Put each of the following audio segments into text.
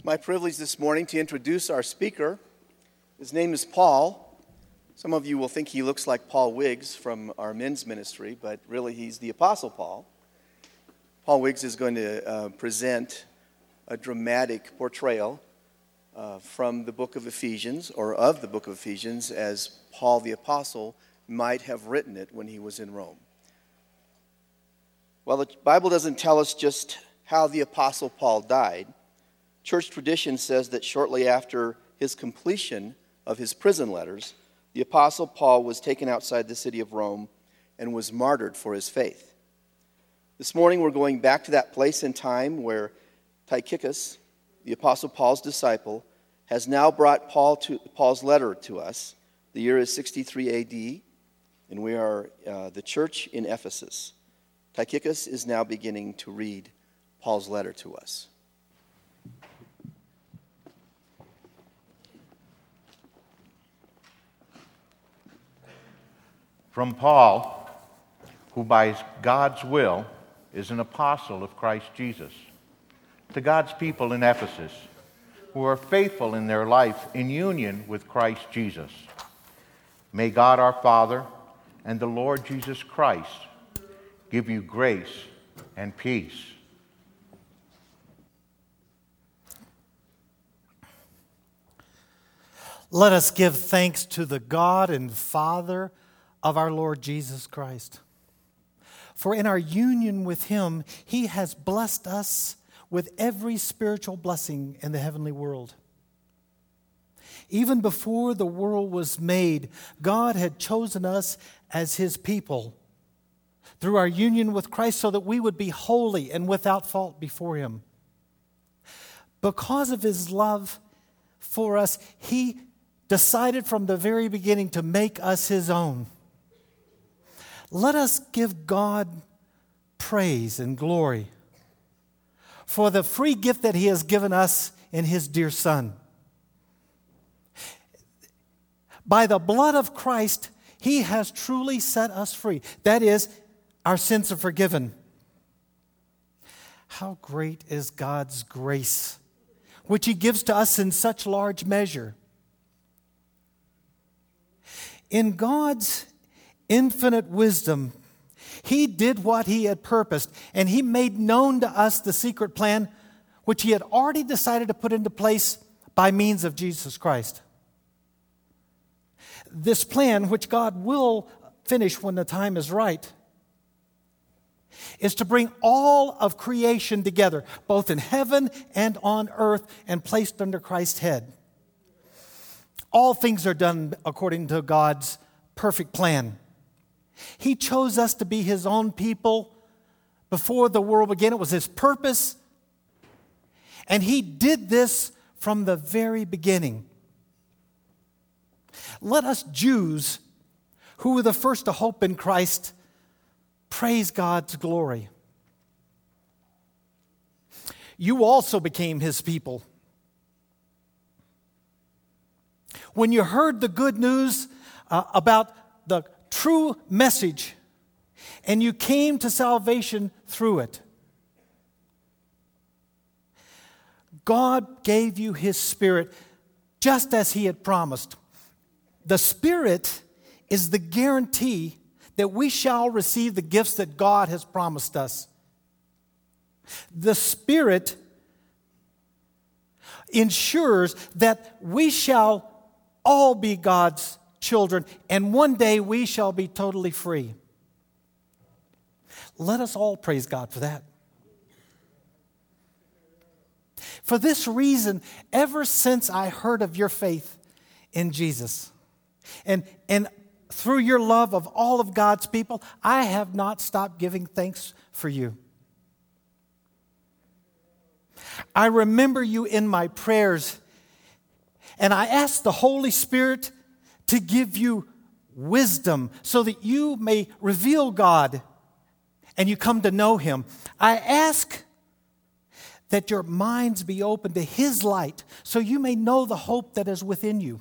It's my privilege this morning to introduce our speaker. His name is Paul. Some of you will think he looks like Paul Wiggs from our men's ministry, but really he's the Apostle Paul. Paul Wiggs is going to uh, present a dramatic portrayal uh, from the book of Ephesians, or of the book of Ephesians, as Paul the Apostle might have written it when he was in Rome. Well, the Bible doesn't tell us just how the Apostle Paul died. Church tradition says that shortly after his completion of his prison letters, the Apostle Paul was taken outside the city of Rome and was martyred for his faith. This morning, we're going back to that place in time where Tychicus, the Apostle Paul's disciple, has now brought Paul to, Paul's letter to us. The year is 63 AD, and we are uh, the church in Ephesus. Tychicus is now beginning to read Paul's letter to us. From Paul, who by God's will is an apostle of Christ Jesus, to God's people in Ephesus, who are faithful in their life in union with Christ Jesus. May God our Father and the Lord Jesus Christ give you grace and peace. Let us give thanks to the God and Father of our Lord Jesus Christ. For in our union with Him, He has blessed us with every spiritual blessing in the heavenly world. Even before the world was made, God had chosen us as His people through our union with Christ so that we would be holy and without fault before Him. Because of His love for us, He decided from the very beginning to make us His own. Let us give God praise and glory for the free gift that He has given us in His dear Son. By the blood of Christ, He has truly set us free. That is, our sins are forgiven. How great is God's grace, which He gives to us in such large measure. In God's infinite wisdom, he did what he had purposed, and he made known to us the secret plan which he had already decided to put into place by means of Jesus Christ. This plan, which God will finish when the time is right, is to bring all of creation together, both in heaven and on earth, and placed under Christ's head. All things are done according to God's perfect plan. He chose us to be His own people before the world began. It was His purpose. And He did this from the very beginning. Let us Jews, who were the first to hope in Christ, praise God's glory. You also became His people. When you heard the good news uh, about the true message, and you came to salvation through it. God gave you His Spirit just as He had promised. The Spirit is the guarantee that we shall receive the gifts that God has promised us. The Spirit ensures that we shall all be God's children, and one day we shall be totally free. Let us all praise God for that. For this reason, ever since I heard of your faith in Jesus, and, and through your love of all of God's people, I have not stopped giving thanks for you. I remember you in my prayers, and I ask the Holy Spirit to give you wisdom so that you may reveal God and you come to know Him. I ask that your minds be open to His light so you may know the hope that is within you.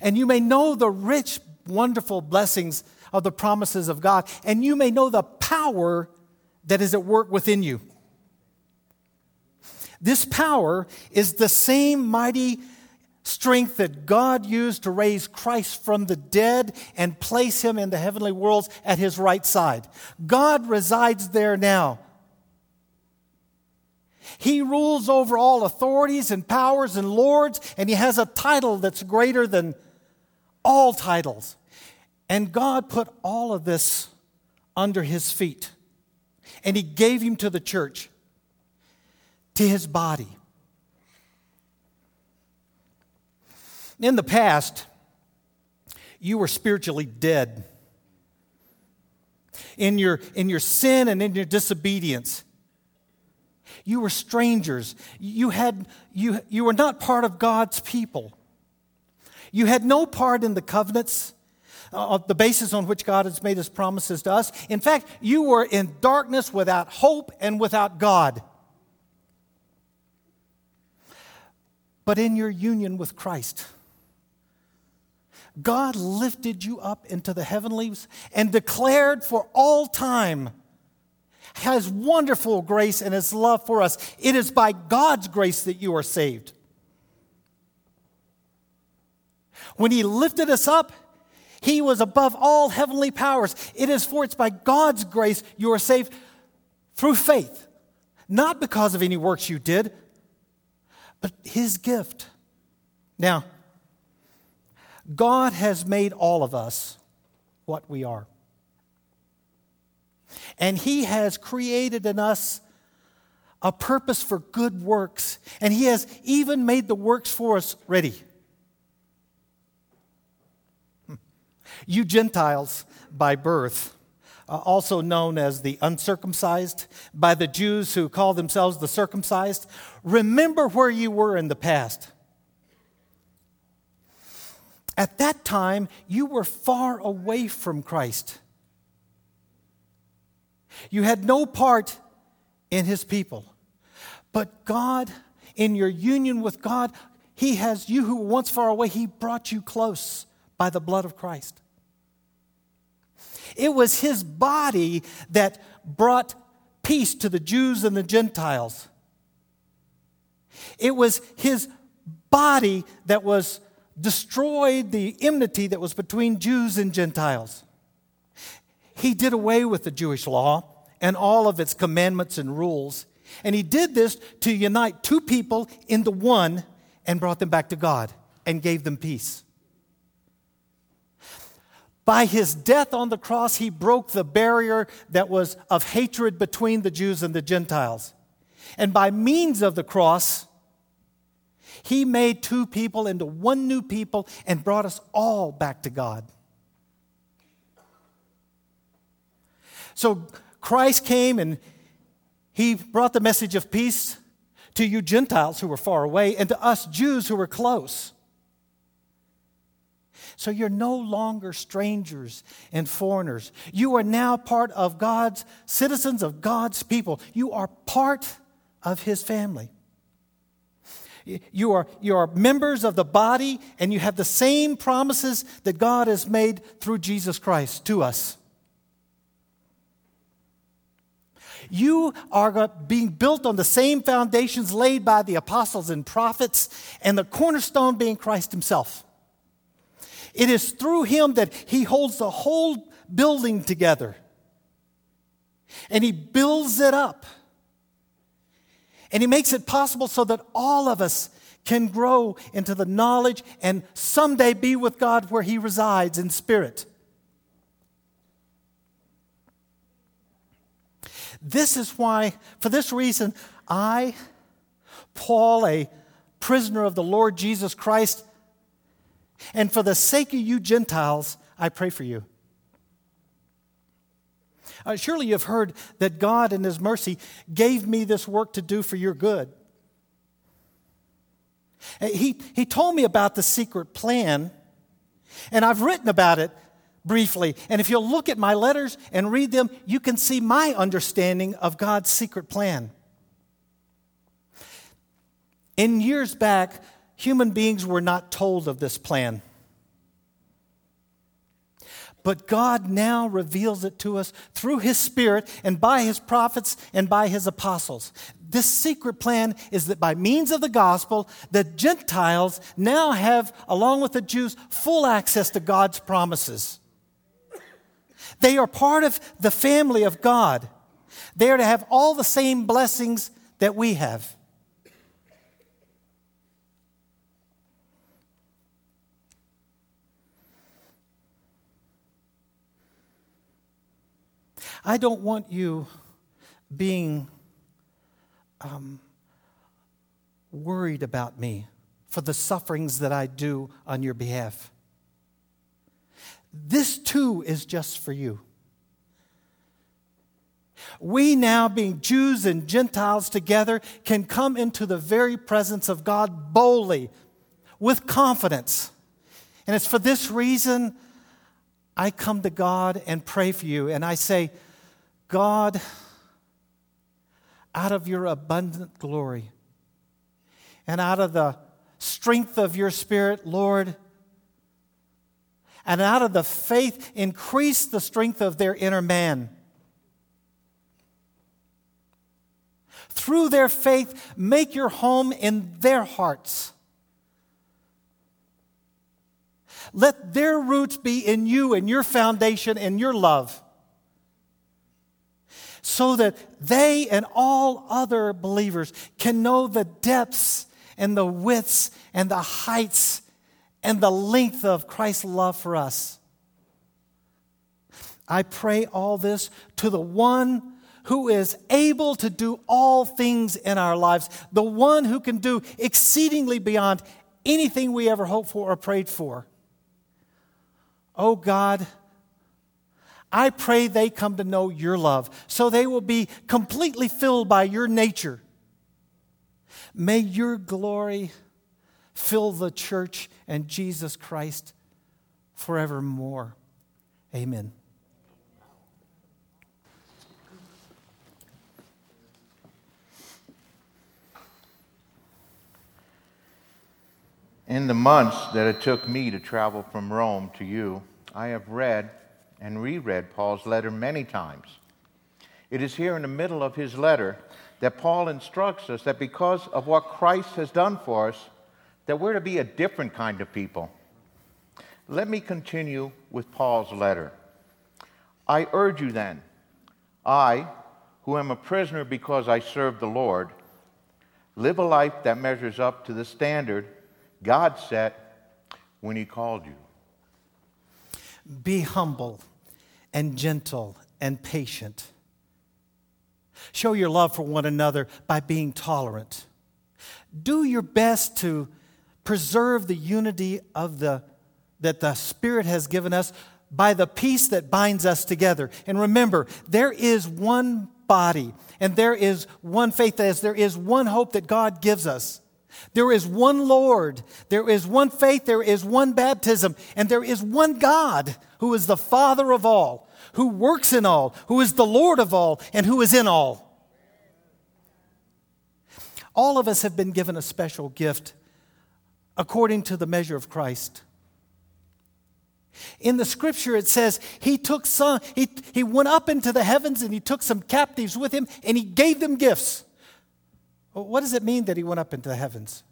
And you may know the rich, wonderful blessings of the promises of God. And you may know the power that is at work within you. This power is the same mighty strength that God used to raise Christ from the dead and place him in the heavenly worlds at his right side. God resides there now. He rules over all authorities and powers and lords, and he has a title that's greater than all titles. And God put all of this under his feet, and he gave him to the church, to his body. In the past, you were spiritually dead. In your, in your sin and in your disobedience, you were strangers. You, had, you, you were not part of God's people. You had no part in the covenants, uh, the basis on which God has made his promises to us. In fact, you were in darkness without hope and without God. But in your union with Christ, God lifted you up into the heavenlies and declared for all time His wonderful grace and His love for us. It is by God's grace that you are saved. When He lifted us up, He was above all heavenly powers. It is for it's by God's grace you are saved through faith, not because of any works you did, but His gift. Now, God has made all of us what we are. And He has created in us a purpose for good works. And He has even made the works for us ready. Hmm. You Gentiles by birth, uh, also known as the uncircumcised, by the Jews who call themselves the circumcised, remember where you were in the past. At that time, you were far away from Christ. You had no part in his people. But God, in your union with God, he has you who were once far away, he brought you close by the blood of Christ. It was his body that brought peace to the Jews and the Gentiles. It was his body that was destroyed the enmity that was between Jews and Gentiles. He did away with the Jewish law and all of its commandments and rules. And he did this to unite two people into one and brought them back to God and gave them peace. By his death on the cross, he broke the barrier that was of hatred between the Jews and the Gentiles. And by means of the cross, he made two people into one new people and brought us all back to God. So Christ came and he brought the message of peace to you Gentiles who were far away and to us Jews who were close. So you're no longer strangers and foreigners. You are now part of God's citizens of God's people. You are part of his family. You are, you are members of the body, and you have the same promises that God has made through Jesus Christ to us. You are being built on the same foundations laid by the apostles and prophets, and the cornerstone being Christ Himself. It is through Him that He holds the whole building together, and He builds it up. And He makes it possible so that all of us can grow into the knowledge and someday be with God where He resides in spirit. This is why, for this reason, I, Paul, a prisoner of the Lord Jesus Christ, and for the sake of you Gentiles, I pray for you. Uh, surely you've heard that God, in His mercy, gave me this work to do for your good. Uh, he, he told me about the secret plan, and I've written about it briefly. And if you'll look at my letters and read them, you can see my understanding of God's secret plan. In years back, human beings were not told of this plan. But God now reveals it to us through His Spirit and by His prophets and by His apostles. This secret plan is that by means of the gospel, the Gentiles now have, along with the Jews, full access to God's promises. They are part of the family of God. They are to have all the same blessings that we have. I don't want you being um, worried about me for the sufferings that I do on your behalf. This too is just for you. We now, being Jews and Gentiles together, can come into the very presence of God boldly, with confidence. And it's for this reason I come to God and pray for you. And I say, God, out of your abundant glory and out of the strength of your spirit, Lord, and out of the faith, increase the strength of their inner man. Through their faith, make your home in their hearts. Let their roots be in you and your foundation and your love so that they and all other believers can know the depths and the widths and the heights and the length of Christ's love for us. I pray all this to the one who is able to do all things in our lives, the one who can do exceedingly beyond anything we ever hoped for or prayed for. Oh God, I pray they come to know your love so they will be completely filled by your nature. May your glory fill the church and Jesus Christ forevermore. Amen. In the months that it took me to travel from Rome to you, I have read and reread Paul's letter many times. It is here in the middle of his letter that Paul instructs us that because of what Christ has done for us, that we're to be a different kind of people. Let me continue with Paul's letter. I urge you then, I, who am a prisoner because I serve the Lord, live a life that measures up to the standard God set when He called you. Be humble and gentle and patient. Show your love for one another by being tolerant. Do your best to preserve the unity of the that the Spirit has given us by the peace that binds us together. And remember, there is one body and there is one faith, as there is one hope that God gives us. There is one Lord, there is one faith, there is one baptism, and there is one God who is the Father of all, who works in all, who is the Lord of all, and who is in all. All of us have been given a special gift according to the measure of Christ. In the scripture, it says he took some, he, he went up into the heavens and he took some captives with him and he gave them gifts. What does it mean that he went up into the heavens?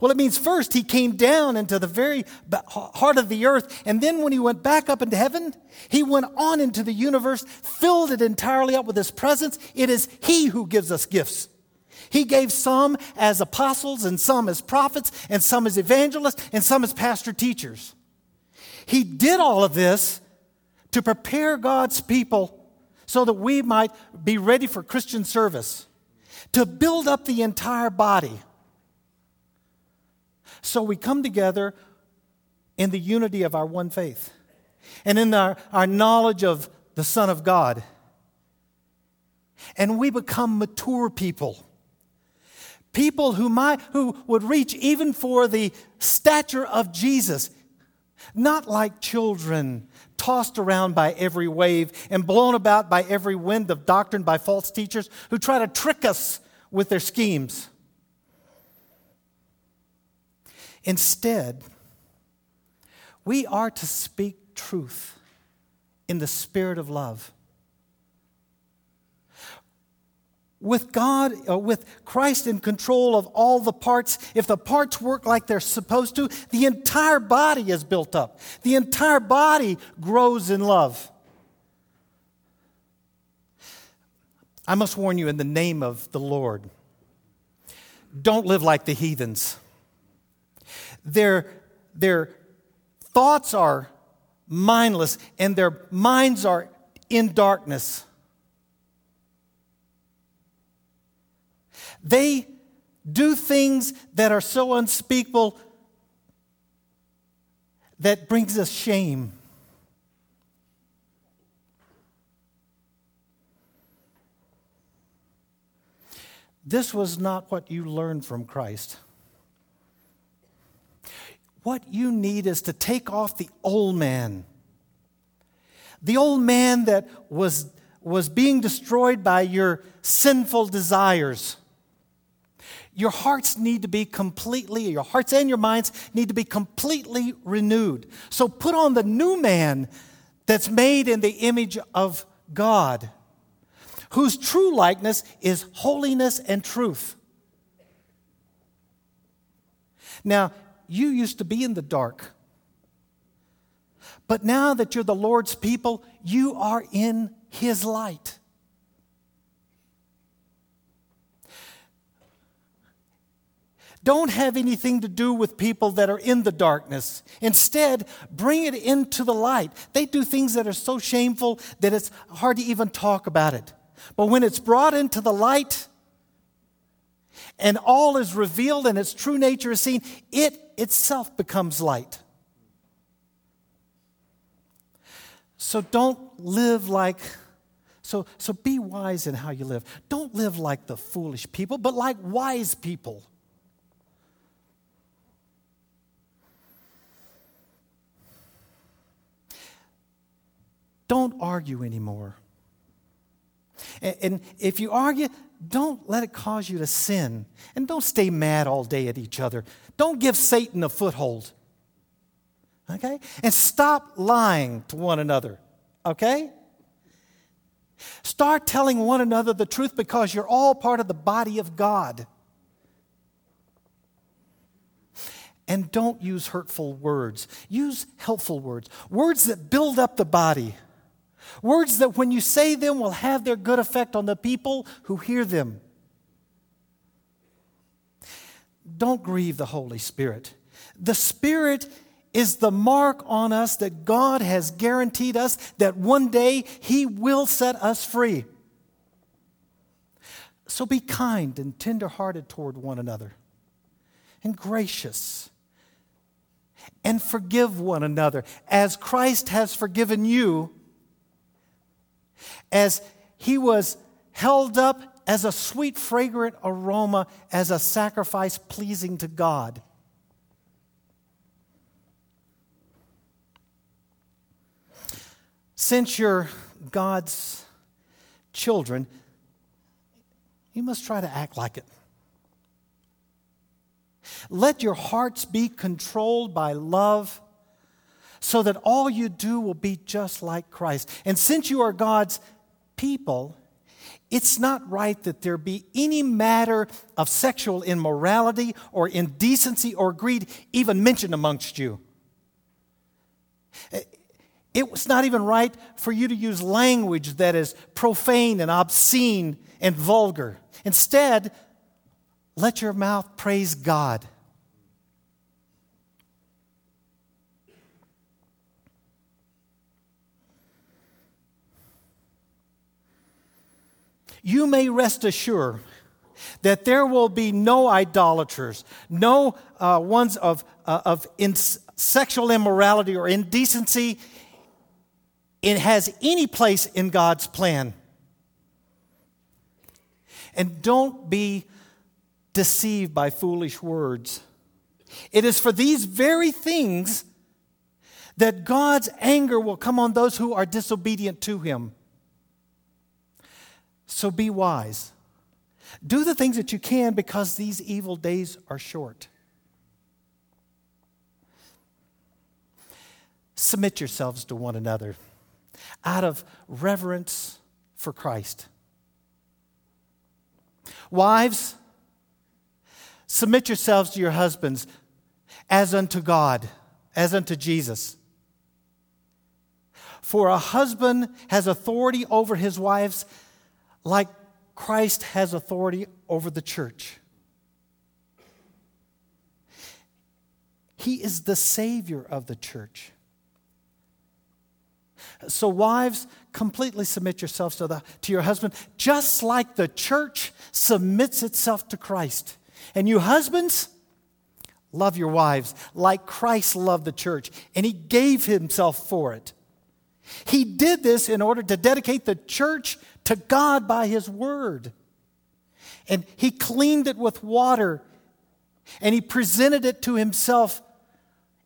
Well, it means first he came down into the very heart of the earth, and then when he went back up into heaven, he went on into the universe, filled it entirely up with his presence. It is he who gives us gifts. He gave some as apostles, and some as prophets, and some as evangelists, and some as pastor teachers. He did all of this to prepare God's people so that we might be ready for Christian service to build up the entire body. So we come together in the unity of our one faith and in our, our knowledge of the Son of God. And we become mature people. People who, might, who would reach even for the stature of Jesus, not like children tossed around by every wave and blown about by every wind of doctrine by false teachers who try to trick us with their schemes. Instead, we are to speak truth in the spirit of love. With God, uh, with Christ in control of all the parts, if the parts work like they're supposed to, the entire body is built up. The entire body grows in love. I must warn you in the name of the Lord don't live like the heathens. Their, their thoughts are mindless and their minds are in darkness. They do things that are so unspeakable that brings us shame. This was not what you learned from Christ. What you need is to take off the old man. The old man that was, was being destroyed by your sinful desires. Your hearts need to be completely, your hearts and your minds need to be completely renewed. So put on the new man that's made in the image of God whose true likeness is holiness and truth. Now, you used to be in the dark, but now that you're the Lord's people, you are in His light. Don't have anything to do with people that are in the darkness. Instead, bring it into the light. They do things that are so shameful that it's hard to even talk about it. But when it's brought into the light and all is revealed and its true nature is seen, it itself becomes light. So don't live like, so, so be wise in how you live. Don't live like the foolish people, but like wise people. Don't argue anymore. And if you argue, don't let it cause you to sin. And don't stay mad all day at each other. Don't give Satan a foothold. Okay? And stop lying to one another. Okay? Start telling one another the truth because you're all part of the body of God. And don't use hurtful words. Use helpful words. Words that build up the body. Words that, when you say them, will have their good effect on the people who hear them. Don't grieve the Holy Spirit. The Spirit is the mark on us that God has guaranteed us that one day He will set us free. So be kind and tenderhearted toward one another, and gracious, and forgive one another as Christ has forgiven you as he was held up as a sweet, fragrant aroma, as a sacrifice pleasing to God. Since you're God's children, you must try to act like it. Let your hearts be controlled by love so that all you do will be just like Christ. And since you are God's people, it's not right that there be any matter of sexual immorality or indecency or greed even mentioned amongst you. It was not even right for you to use language that is profane and obscene and vulgar. Instead, let your mouth praise God. You may rest assured that there will be no idolaters, no uh, ones of, uh, of in- sexual immorality or indecency. It has any place in God's plan. And don't be deceived by foolish words. It is for these very things that God's anger will come on those who are disobedient to Him. So be wise. Do the things that you can because these evil days are short. Submit yourselves to one another. out of reverence for Christ. Wives, submit yourselves to your husbands as unto God, as unto Jesus. For a husband has authority over his wives like Christ has authority over the church. He is the Savior of the church. So, wives, completely submit yourselves to, the, to your husband, just like the church submits itself to Christ. And you husbands, love your wives like Christ loved the church, and he gave himself for it. He did this in order to dedicate the church to God by his word. And he cleaned it with water, and he presented it to himself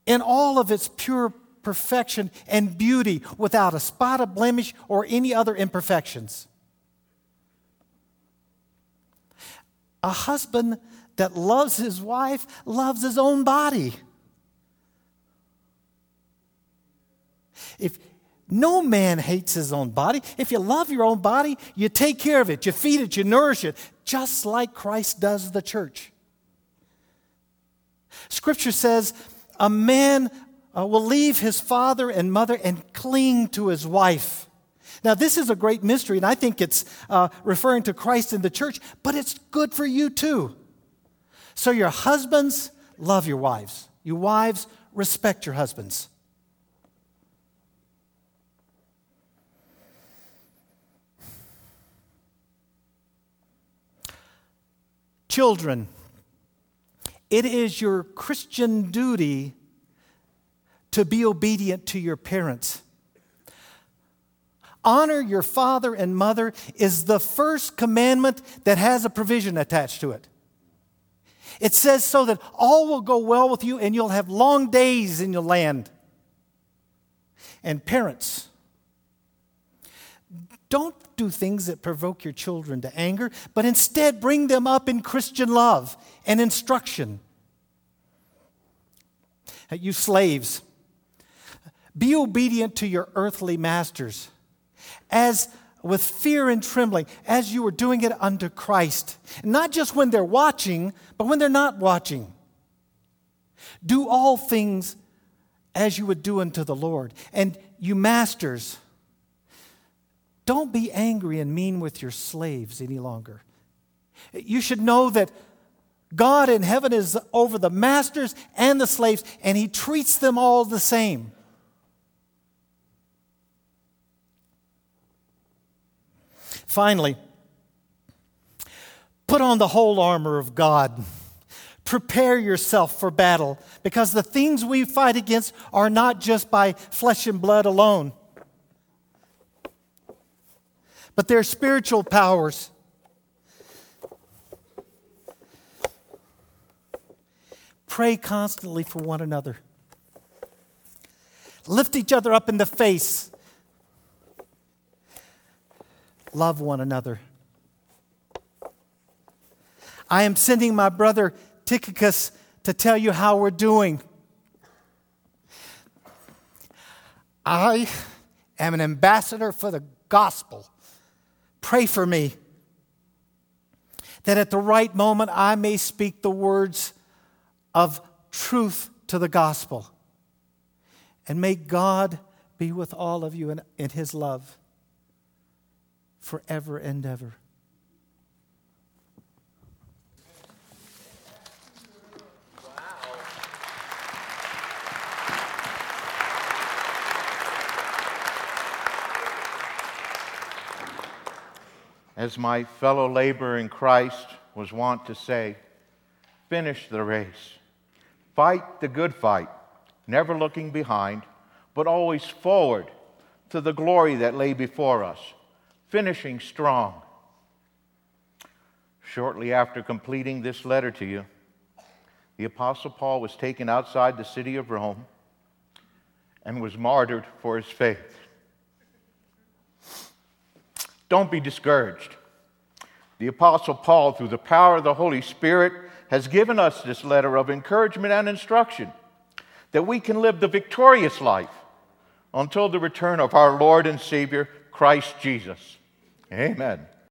in all of its pure perfection and beauty without a spot of blemish or any other imperfections. A husband that loves his wife loves his own body. If no man hates his own body, if you love your own body, you take care of it, you feed it, you nourish it, just like Christ does the church. Scripture says a man uh, will leave his father and mother and cling to his wife. Now, this is a great mystery, and I think it's uh, referring to Christ in the church, but it's good for you too. So, your husbands, love your wives. You wives, respect your husbands. Children, it is your Christian duty to be obedient to your parents. Honor your father and mother is the first commandment that has a provision attached to it. It says so that all will go well with you and you'll have long days in your land. And parents, don't do things that provoke your children to anger, but instead bring them up in Christian love and instruction. You slaves, be obedient to your earthly masters, as with fear and trembling, as you are doing it unto Christ. Not just when they're watching, but when they're not watching. Do all things as you would do unto the Lord. And you masters, don't be angry and mean with your slaves any longer. You should know that God in heaven is over the masters and the slaves, and He treats them all the same. Finally, put on the whole armor of God. Prepare yourself for battle because the things we fight against are not just by flesh and blood alone, but they're spiritual powers. Pray constantly for one another. Lift each other up in the face love one another. I am sending my brother Tychicus to tell you how we're doing. I am an ambassador for the gospel. Pray for me that at the right moment I may speak the words of truth to the gospel. And may God be with all of you in, in his love forever and ever. As my fellow laborer in Christ was wont to say, finish the race. Fight the good fight, never looking behind, but always forward to the glory that lay before us finishing strong. Shortly after completing this letter to you, the Apostle Paul was taken outside the city of Rome and was martyred for his faith. Don't be discouraged. The Apostle Paul, through the power of the Holy Spirit, has given us this letter of encouragement and instruction that we can live the victorious life until the return of our Lord and Savior, Christ Jesus. Amen.